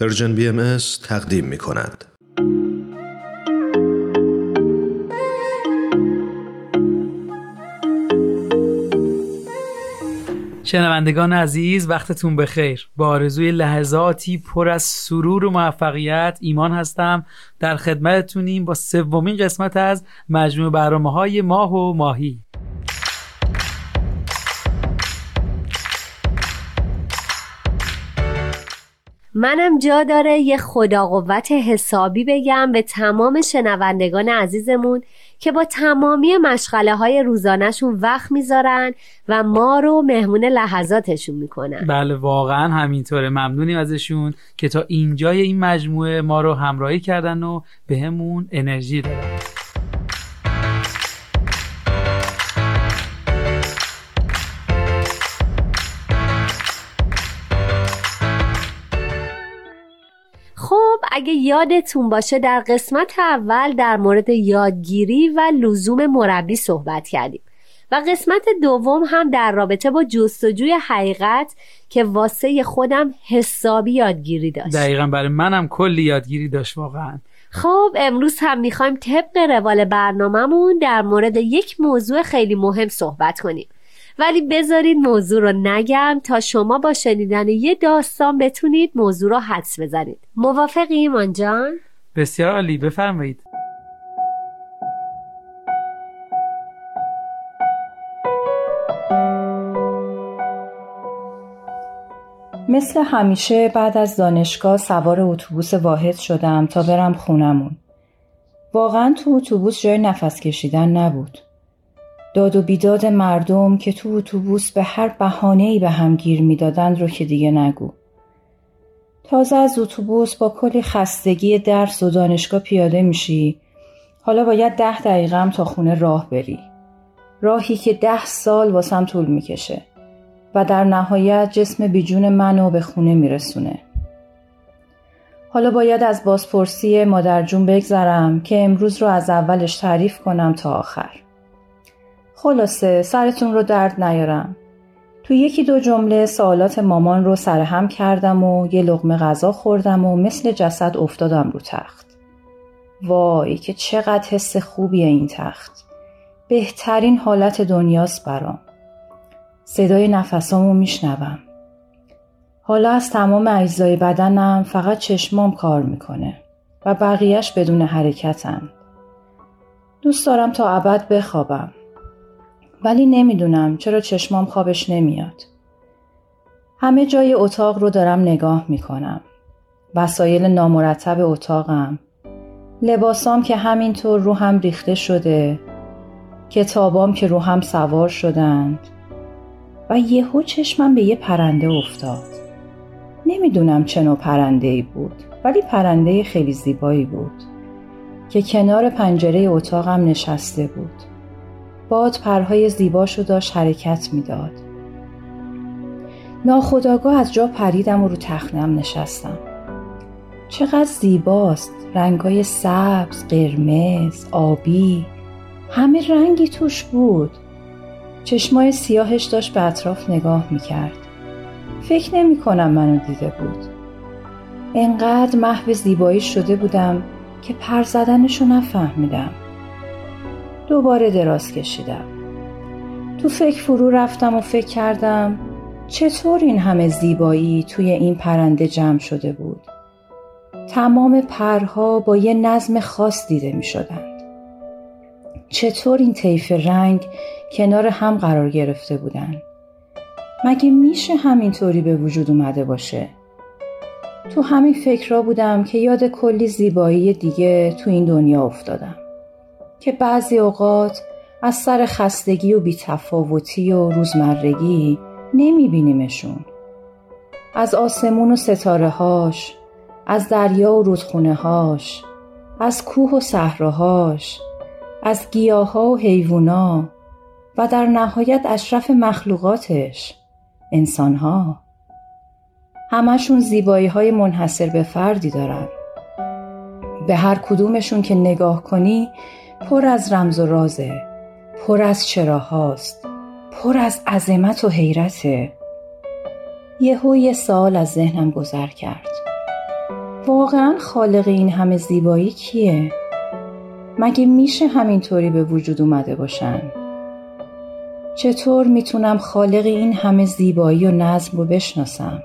Persian BMS تقدیم می کند. شنوندگان عزیز وقتتون بخیر. با آرزوی لحظاتی پر از سرور و موفقیت ایمان هستم. در خدمتتونیم با سومین قسمت از مجموع برنامه های ماه و ماهی. منم جا داره یه خدا قوت حسابی بگم به تمام شنوندگان عزیزمون که با تمامی مشغله های روزانهشون وقت می‌ذارن و ما رو مهمون لحظاتشون می‌کنن. بله واقعا همینطوره. ممنونیم ازشون که تا اینجای این مجموعه ما رو همراهی کردن و به همون انرژی دادن. اگه یادتون باشه در قسمت اول در مورد یادگیری و لزوم مربی صحبت کردیم و قسمت دوم هم در رابطه با جستجوی حقیقت که واسه خودم حسابی یادگیری داشت. دقیقا برای منم کلی یادگیری داشت واقعا. خب امروز هم می‌خوایم طبق روال برنامهمون در مورد یک موضوع خیلی مهم صحبت کنیم. ولی بذارید موضوع رو نگم تا شما با شنیدن یه داستان بتونید موضوع رو حدس بزنید موافقی ایمان جان؟ بسیار عالی بفرمایید مثل همیشه بعد از دانشگاه سوار اتوبوس واحد شدم تا برم خونمون. واقعا تو اتوبوس جای نفس کشیدن نبود. داد و بیداد مردم که تو اتوبوس به هر بهانه‌ای به هم گیر می‌دادند رو که دیگه نگو. تازه از اتوبوس با کلی خستگی درس و دانشگاه پیاده میشی حالا باید ده دقیقه هم تا خونه راه بری. راهی که ده سال واسم طول می‌کشه و در نهایت جسم بیجون منو به خونه میرسونه. حالا باید از بازپرسی مادرجون بگذرم که امروز رو از اولش تعریف کنم تا آخر. خلاصه سرتون رو درد نیارم. تو یکی دو جمله سوالات مامان رو سرهم کردم و یه لغمه غذا خوردم و مثل جسد افتادم رو تخت. وای که چقدر حس خوبیه این تخت. بهترین حالت دنیاست برام. صدای نفسامو میشنوم. حالا از تمام اجزای بدنم فقط چشمام کار می‌کنه و بقیهش بدون حرکتن. دوست دارم تا ابد بخوابم. ولی نمی‌دونم چرا چشمام خوابش نمیاد. همه جای اتاق رو دارم نگاه می‌کنم. وسایل نامرتب اتاقم. لباسام که همینطور رو هم ریخته شده. کتابام که رو هم سوار شدند. و یهو چشمم به یه پرنده افتاد. نمی‌دونم چه نوع پرنده ای بود ولی پرنده خیلی زیبایی بود که کنار پنجره اتاقم نشسته بود. باد پرهای زیباشو داشت حرکت می‌داد. ناخداگاه از جا پریدم و رو تخنم نشستم. چقدر زیباست رنگای سبز، قرمز، آبی همه رنگی توش بود. چشمای سیاهش داشت به اطراف نگاه می‌کرد. فکر نمی کنم منو دیده بود. انقدر محو زیبایی شده بودم که پر زدنشو نفهمیدم. دوباره دراز کشیدم. تو فکر فرو رفتم و فکر کردم چطور این همه زیبایی توی این پرنده جمع شده بود. تمام پرها با یه نظم خاص دیده می شدند. چطور این طیف رنگ کنار هم قرار گرفته بودن؟ مگه میشه همینطوری به وجود اومده باشه؟ تو همین فکرها بودم که یاد کلی زیبایی دیگه تو این دنیا افتادم. که بعضی اوقات از سر خستگی و بیتفاوتی و روزمرگی نمیبینیمشون. از آسمون و ستاره هاش، از دریا و رودخونه هاش، از کوه و صحراهاش، از گیاه و حیوونا و در نهایت اشرف مخلوقاتش انسان ها. همشون زیبایی های منحصر به فردی دارن. به هر کدومشون که نگاه کنی پر از رمز و رازه پر از چراهاست پر از عظمت و حیرته یهو یه سال از ذهنم گذر کرد واقعا خالق این همه زیبایی کیه؟ مگه میشه همینطوری به وجود اومده باشن؟ چطور می‌تونم خالق این همه زیبایی و نظم رو بشناسم؟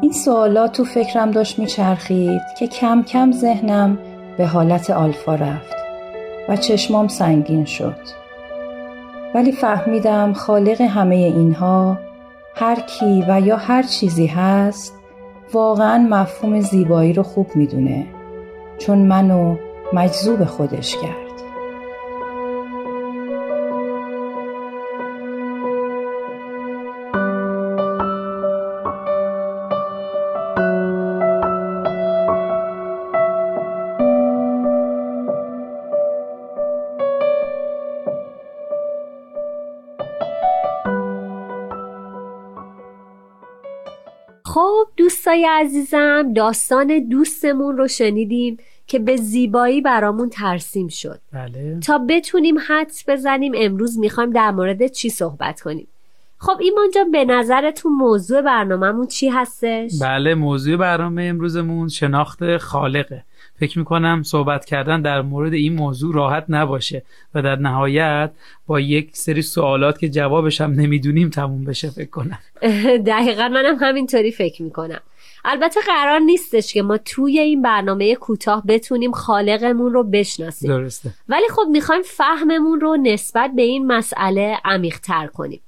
این سوالات تو فکرم داشت میچرخید که کم کم ذهنم به حالت آلفا رفت و چشمام سنگین شد. ولی فهمیدم خالق همه اینها هر کی و یا هر چیزی هست واقعا مفهوم زیبایی رو خوب می‌دونه چون منو مجذوب خودش کرد دوستای عزیزم داستان دوستمون رو شنیدیم که به زیبایی برامون ترسیم شد. بله. تا بتونیم حدس بزنیم امروز می‌خوایم در مورد چی صحبت کنیم؟ خب ایمان جان به نظرتون موضوع برنامهمون چی هستش؟ بله موضوع برنامه امروزمون شناخت خالقه. فکر می‌کنم صحبت کردن در مورد این موضوع راحت نباشه و در نهایت با یک سری سوالات که جوابش هم نمی‌دونیم تموم بشه فکر کنم. دقیقا منم همینطوری فکر می‌کنم. البته قرار نیستش که ما توی این برنامه کوتاه بتونیم خالقمون رو بشناسیم. درسته. ولی خب می‌خوایم فهممون رو نسبت به این مسئله عمیقتر کنیم.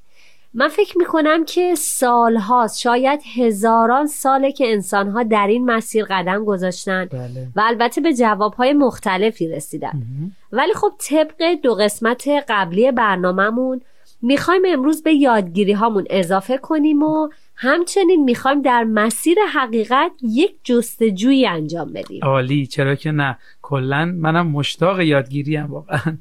من فکر می‌کنم که سالهاست شاید هزاران ساله که انسانها در این مسیر قدم گذاشتن بله. و البته به جوابهای مختلفی رسیدن. مهم. ولی خب طبق دو قسمت قبلی برنامهمون می‌خوایم امروز به یادگیری هامون اضافه کنیم و همچنین می‌خوایم در مسیر حقیقت یک جستجویی انجام بدیم. عالی چرا که نه؟ کلا منم مشتاق یادگیری هم واقعا.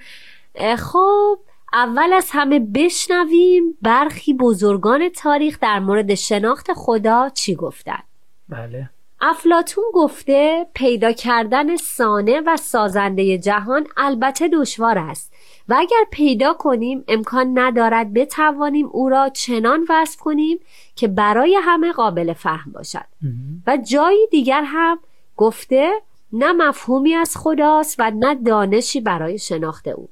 خب اول از همه بشنویم برخی بزرگان تاریخ در مورد شناخت خدا چی گفتن. بله. افلاتون گفته پیدا کردن سانه و سازنده جهان البته دشوار است و اگر پیدا کنیم امکان ندارد بتوانیم او را چنان وصف کنیم که برای همه قابل فهم باشد. و جایی دیگر هم گفته نه مفهومی از خداست و نه دانشی برای شناخت او.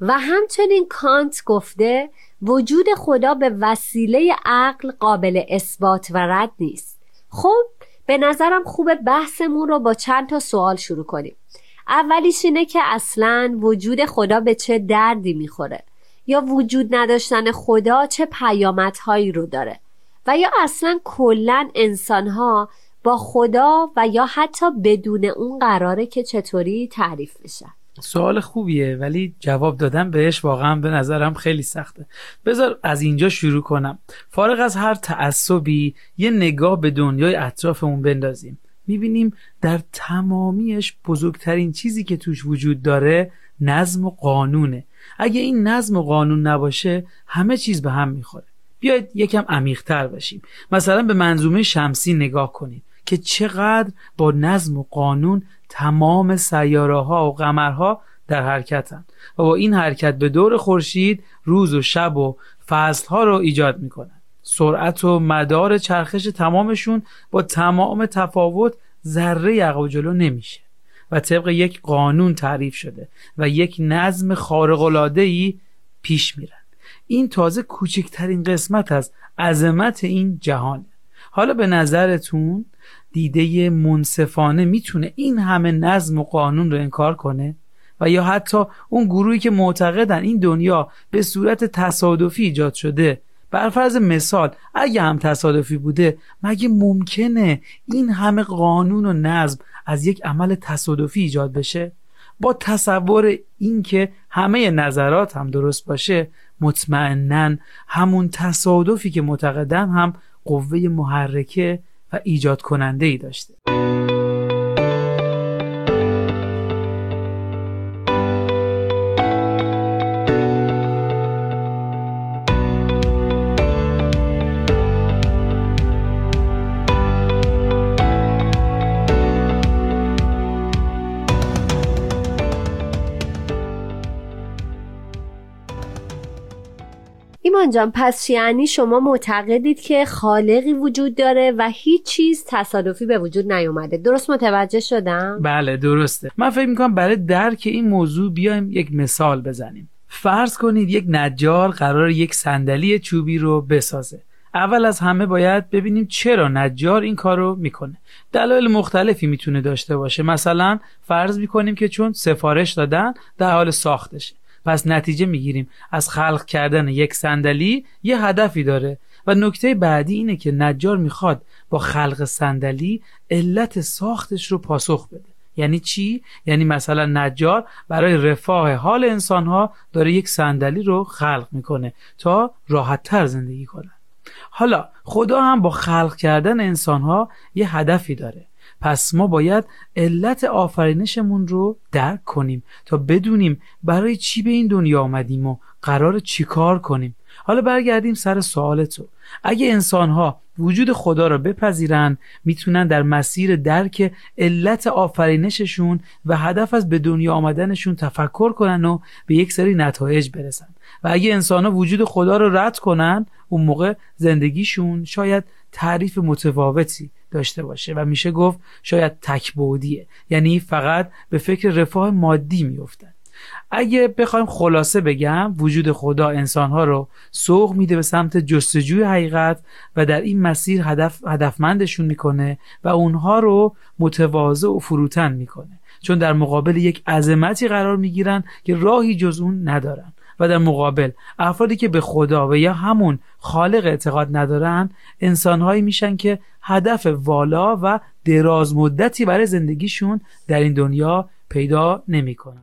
و همچنین کانت گفته وجود خدا به وسیله عقل قابل اثبات و رد نیست. خب به نظرم خوب بحثمون رو با چند تا سوال شروع کنیم. اولیش اینه که اصلا وجود خدا به چه دردی می‌خوره؟ یا وجود نداشتن خدا چه پیامدهایی رو داره؟ و یا اصلا کلا انسانها با خدا و یا حتی بدون اون قراره که چطوری تعریف بشن سوال خوبیه ولی جواب دادن بهش واقعا به نظرم خیلی سخته. بذار از اینجا شروع کنم. فارغ از هر تعصبی یه نگاه به دنیای اطرافمون بندازیم. می‌بینیم در تمامیش بزرگترین چیزی که توش وجود داره نظم و قانونه. اگه این نظم و قانون نباشه همه چیز به هم می‌خوره. بیاید یکم عمیقتر بشیم مثلا به منظومه شمسی نگاه کنید که چقدر با نظم و قانون تمام سیاره ها و قمرها در حرکتن و با این حرکت به دور خورشید روز و شب و فصل ها رو ایجاد می‌کنن سرعت و مدار چرخش تمامشون با تمام تفاوت ذره عقب جلو نمیشه و طبق یک قانون تعریف شده و یک نظم خارق‌العاده‌ای پیش میرن. این تازه کوچکترین قسمت از عظمت این جهانه. حالا به نظرتون دیده منصفانه می‌تونه این همه نظم و قانون رو انکار کنه؟ و یا حتی اون گروهی که معتقدن این دنیا به صورت تصادفی ایجاد شده؟ بر فرض مثال اگه هم تصادفی بوده مگه ممکنه این همه قانون و نظم از یک عمل تصادفی ایجاد بشه؟ با تصور اینکه همه نظرات هم درست باشه مطمئنا همون تصادفی که معتقدن هم قوه محرکه و ایجاد کننده ای داشته. جان پس یعنی شما معتقدید که خالقی وجود داره و هیچ چیز تصادفی به وجود نیومده. درست متوجه شدم؟ بله درسته. من فکر می‌کنم برای درک این موضوع بیایم یک مثال بزنیم. فرض کنید یک نجار قرار یک صندلی چوبی رو بسازه. اول از همه باید ببینیم چرا نجار این کار رو می‌کنه. دلایل مختلفی می‌تونه داشته باشه. مثلا فرض می‌کنیم که چون سفارش دادن در حال ساختشه. پس نتیجه می‌گیریم. از خلق کردن یک صندلی یه هدفی داره. و نکته بعدی اینه که نجار می‌خواد با خلق صندلی علت ساختش رو پاسخ بده. یعنی چی؟ یعنی مثلا نجار برای رفاه حال انسانها داره یک صندلی رو خلق می‌کنه تا راحتتر زندگی کنن حالا خدا هم با خلق کردن انسانها یه هدفی داره. پس ما باید علت آفرینشمون رو درک کنیم تا بدونیم برای چی به این دنیا آمدیم و قرار چیکار کنیم. حالا برگردیم سر سوال تو. اگه انسانها وجود خدا را بپذیرن می‌تونن در مسیر درک علت آفرینششون و هدف از به دنیا آمدنشون تفکر کنن و به یک سری نتایج برسن. و اگه انسان ها وجود خدا رو رد کنن اون موقع زندگیشون شاید تعریف متفاوتی داشته باشه و میشه گفت شاید تکبودیه یعنی فقط به فکر رفاه مادی میفتن اگه بخوایم خلاصه بگم وجود خدا انسانها رو سوق میده به سمت جستجوی حقیقت و در این مسیر هدف هدفمندشون می‌کنه و اونها رو متواضع و فروتن می‌کنه. چون در مقابل یک عظمتی قرار می‌گیرن که راهی جز اون ندارن. و در مقابل افرادی که به خدا و یا همون خالق اعتقاد ندارن انسانهایی میشن که هدف والا و دراز مدتی برای زندگیشون در این دنیا پیدا نمی‌کنن.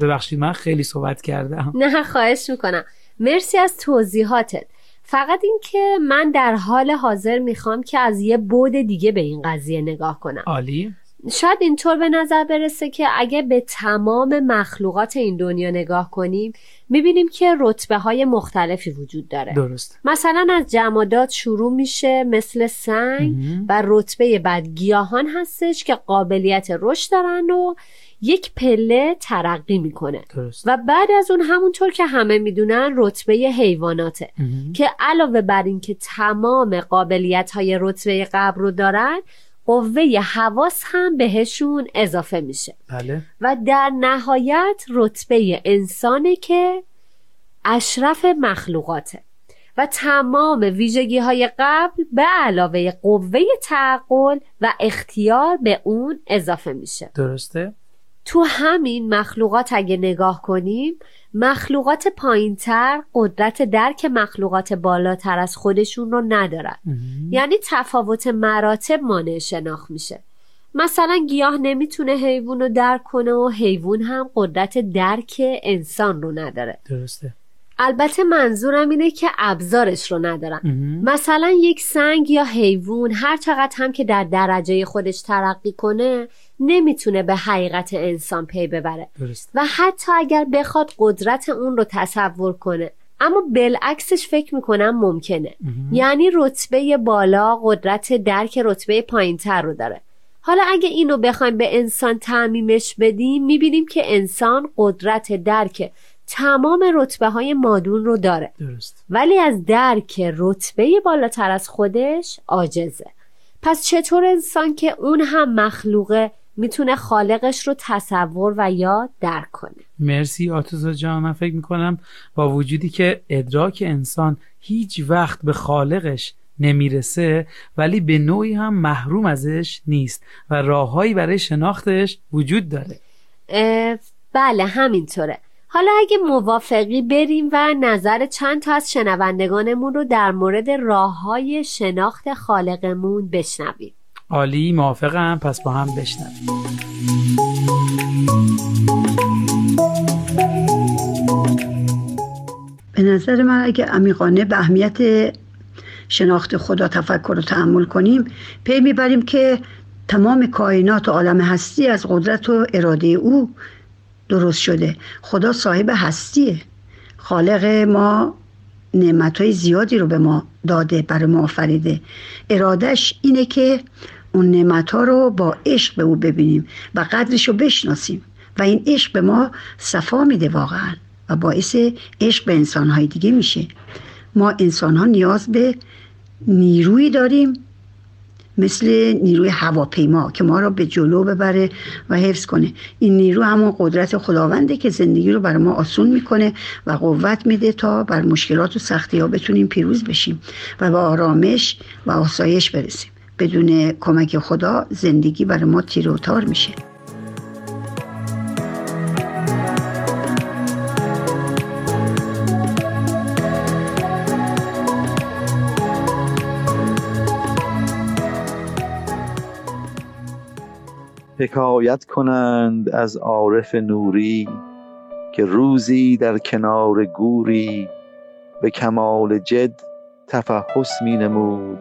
ببخشید من خیلی صحبت کردم. نه خواهش می‌کنم. مرسی از توضیحاتت. فقط این که من در حال حاضر می‌خوام که از یه بود دیگه به این قضیه نگاه کنم. عالی. شاید اینطور به نظر برسه که اگه به تمام مخلوقات این دنیا نگاه کنیم می‌بینیم که رتبه های مختلفی وجود داره. درست. مثلا از جمادات شروع میشه مثل سنگ و رتبه بعد گیاهان هستش که قابلیت رشد دارن و یک پله ترقی می‌کنه. درست. و بعد از اون همونطور که همه می‌دونن رتبه حیواناته. که علاوه بر اینکه تمام قابلیت های رتبه قبل رو دارن قوه حواس هم بهشون اضافه میشه. بله. و در نهایت رتبه انسانه که اشرف مخلوقاته. و تمام ویژگی های قبل به علاوه قوه تعقل و اختیار به اون اضافه میشه. درسته. تو همین مخلوقات اگه نگاه کنیم مخلوقات پایینتر قدرت درک مخلوقات بالاتر از خودشون رو ندارن. یعنی تفاوت مراتب مانع شناخت میشه. مثلا گیاه نمی‌تونه حیوان رو درک کنه و حیوان هم قدرت درک انسان رو نداره. درسته. البته منظورم اینه که ابزارش رو ندارن. مثلا یک سنگ یا حیوان هر چقدر هم که در درجه خودش ترقی کنه نمی‌تونه به حقیقت انسان پی ببره. درست. و حتی اگر بخواد قدرت اون رو تصور کنه. اما بالعکسش فکر می‌کنم ممکنه. یعنی رتبه بالا قدرت درک رتبه پایینتر رو داره. حالا اگه اینو بخوایم به انسان تعمیمش بدیم می‌بینیم که انسان قدرت درک تمام رتبه های مادون رو داره. درست. ولی از درک رتبه بالاتر از خودش عاجزه. پس چطور انسان که اون هم مخلوقه می‌تونه خالقش رو تصور و یا درک کنه؟ مرسی آتوزا جان. من فکر می‌کنم با وجودی که ادراک انسان هیچ وقت به خالقش نمی‌رسه ولی به نوعی هم محروم ازش نیست و راههایی برای شناختش وجود داره. بله همینطوره. حالا اگه موافقی بریم و نظر چند تا از شنوندگانمون رو در مورد راه های شناخت خالقمون بشنویم. عالی موافقم. پس با هم بشنویم. به نظر من اگه عمیقانه به اهمیت شناخت خدا تفکر و تحمل کنیم پی می‌بریم که تمام کائنات و عالم هستی از قدرت و اراده او درست شده. خدا صاحب هستیه. خالق ما نعمت های زیادی رو به ما داده برای ما آفریده. ارادش اینه که اون نعمت ها رو با عشق به او ببینیم و قدرش رو بشناسیم. و این عشق به ما صفا میده واقعا و باعث عشق به انسان های دیگه میشه. ما انسان ها نیاز به نیرویی داریم مثل نیروی هواپیما که ما را به جلو ببره و حفظ کنه. این نیرو همون قدرت خداونده که زندگی رو برای ما آسون می‌کنه و قوت میده تا بر مشکلات و سختی ها بتونیم پیروز بشیم و به آرامش و آسایش برسیم. بدون کمک خدا زندگی برای ما تیر تار میشه. حکایت کنند از عارف نوری که روزی در کنار گوری به کمال جد تفحص می نمود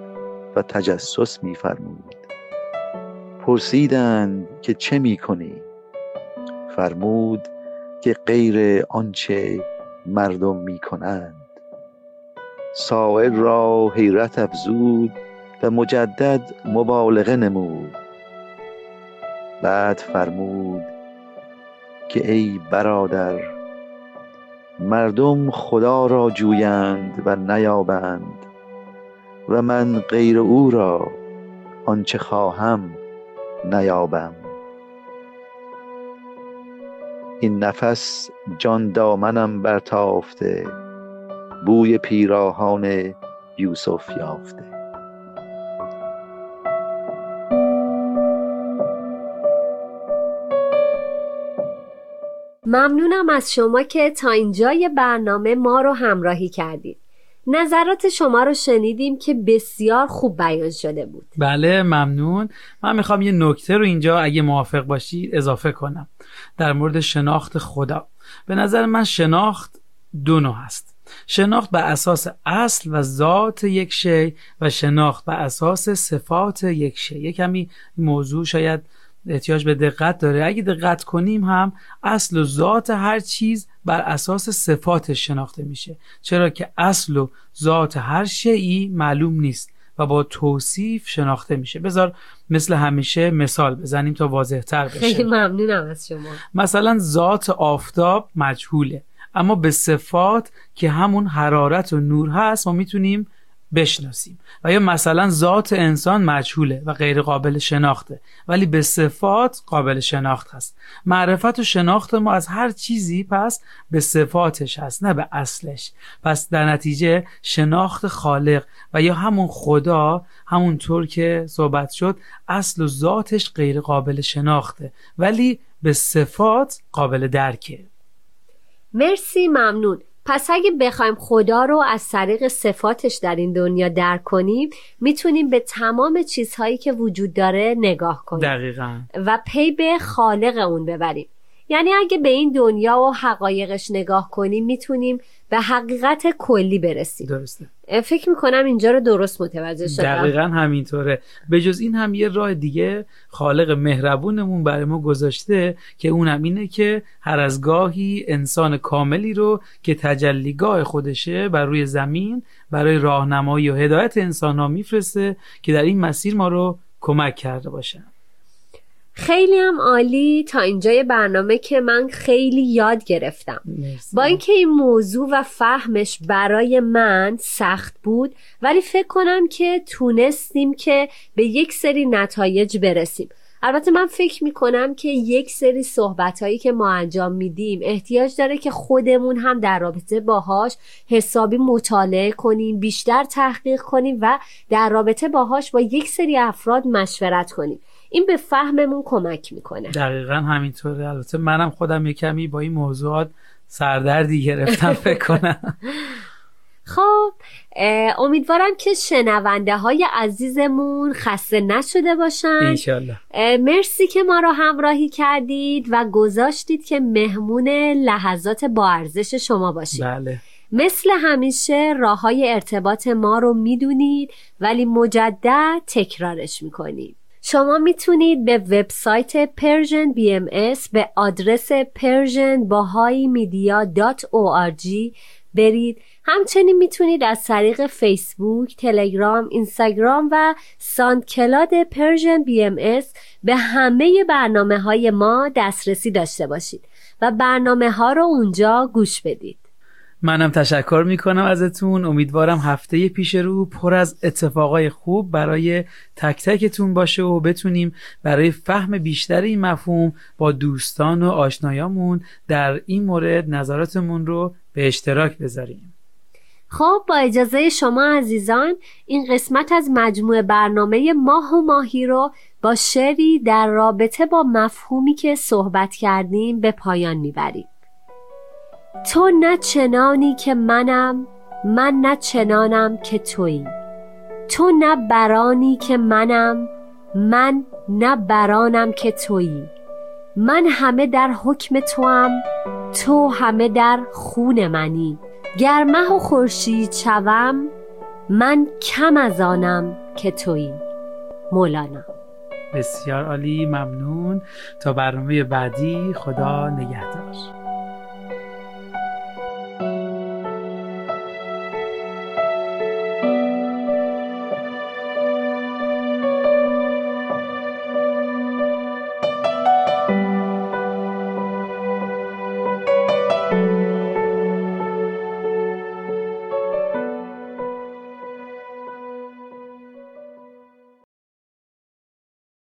و تجسس می فرمود. پرسیدند که چه می کنی؟ فرمود که غیر آنچه مردم می کنند. سائل را حیرت افزود و مجدد مبالغه نمود. بعد فرمود که ای برادر مردم خدا را جویند و نیابند و من غیر او را آنچه خواهم نیابم. این نفس جان دامنم برتافته بوی پیراهان یوسف یافته. ممنونم از شما که تا اینجای برنامه ما رو همراهی کردید. نظرات شما رو شنیدیم که بسیار خوب بیان شده بود. بله ممنون. من می‌خوام یه نکته رو اینجا اگه موافق باشید اضافه کنم. در مورد شناخت خدا. به نظر من شناخت دو نوع هست. شناخت بر اساس اصل و ذات یک شی و شناخت بر اساس صفات یک شی. یه کمی موضوع شاید احتیاج به دقت داره. اگه دقت کنیم هم اصل و ذات هر چیز بر اساس صفاتش شناخته میشه. چرا که اصل و ذات هر شیعی معلوم نیست و با توصیف شناخته میشه. بذار مثل همیشه مثال بزنیم تا واضح تر بشه. خیلی ممنونم از شما. مثلا ذات آفتاب مجهوله. اما به صفات که همون حرارت و نور هست ما می‌تونیم بشناسیم. و یا مثلا ذات انسان مجهوله و غیر قابل شناخته. ولی به صفات قابل شناخت هست. معرفت و شناخت ما از هر چیزی پس به صفاتش هست نه به اصلش. پس در نتیجه شناخت خالق و یا همون خدا همونطور که صحبت شد اصل و ذاتش غیر قابل شناخته. ولی به صفات قابل درکه. مرسی ممنون. پس اگه بخوایم خدا رو از طریق صفاتش در این دنیا درک کنیم می‌تونیم به تمام چیزهایی که وجود داره نگاه کنیم. دقیقا. و پی به خالق اون ببریم. یعنی اگه به این دنیا و حقایقش نگاه کنیم می‌تونیم به حقیقت کلی برسیم. درسته. فکر می‌کنم اینجا رو درست متوجه شدم. دقیقا همینطوره. به جز این هم یه راه دیگه خالق مهربونمون برای ما گذاشته که اونم اینه که هر از گاهی انسان کاملی رو که تجلیگاه خودشه بر روی زمین برای راهنمایی و هدایت انسان ها میفرسته که در این مسیر ما رو کمک کرده باشن. خیلی هم عالی. تا اینجای برنامه که من خیلی یاد گرفتم. مرسی. با اینکه این موضوع و فهمش برای من سخت بود ولی فکر کنم که تونستیم که به یک سری نتایج برسیم. البته من فکر می‌کنم که یک سری صحبت هایی که ما انجام میدیم احتیاج داره که خودمون هم در رابطه باهاش حسابی مطالعه کنیم بیشتر تحقیق کنیم و در رابطه باهاش با یک سری افراد مشورت کنیم. این به فهممون کمک می‌کنه. دقیقا همینطوره. البته منم خودم یه کمی با این موضوعات سردردی گرفتم فکر کنم. خب امیدوارم که شنونده های عزیزمون خسته نشده باشن. انشالله. اه، مرسی که ما را همراهی کردید و گذاشتید که مهمون لحظات با ارزش شما باشید. بله. مثل همیشه راه های ارتباط ما رو می‌دونید ولی مجدد تکرارش می‌کنم. شما می‌تونید به وبسایت Persian BMS به آدرس persian برید. همچنین می‌تونید از طریق فیسبوک، تلگرام، اینستاگرام و SoundCloud Persian BMS به همه برنامه های ما دسترسی داشته باشید و برنامه ها رو اونجا گوش بدید. منم تشکر می‌کنم ازتون. امیدوارم هفته پیش رو پر از اتفاقای خوب برای تک تکتون باشه و بتونیم برای فهم بیشتر این مفهوم با دوستان و آشنایامون در این مورد نظراتمون رو به اشتراک بذاریم. خب با اجازه شما عزیزان این قسمت از مجموعه برنامه ماه و ماهی رو با شعری در رابطه با مفهومی که صحبت کردیم به پایان می‌بریم. تو نه چنانی که منم من نه چنانم که تویی. تو نه برانی که منم من نه برانم که تویی. من همه در حکم توام تو همه در خون منی. گرمه و خورشید شوم من کم از آنم که تویی. مولانا. بسیار عالی ممنون. تا برنامه بعدی خدا نگهدار.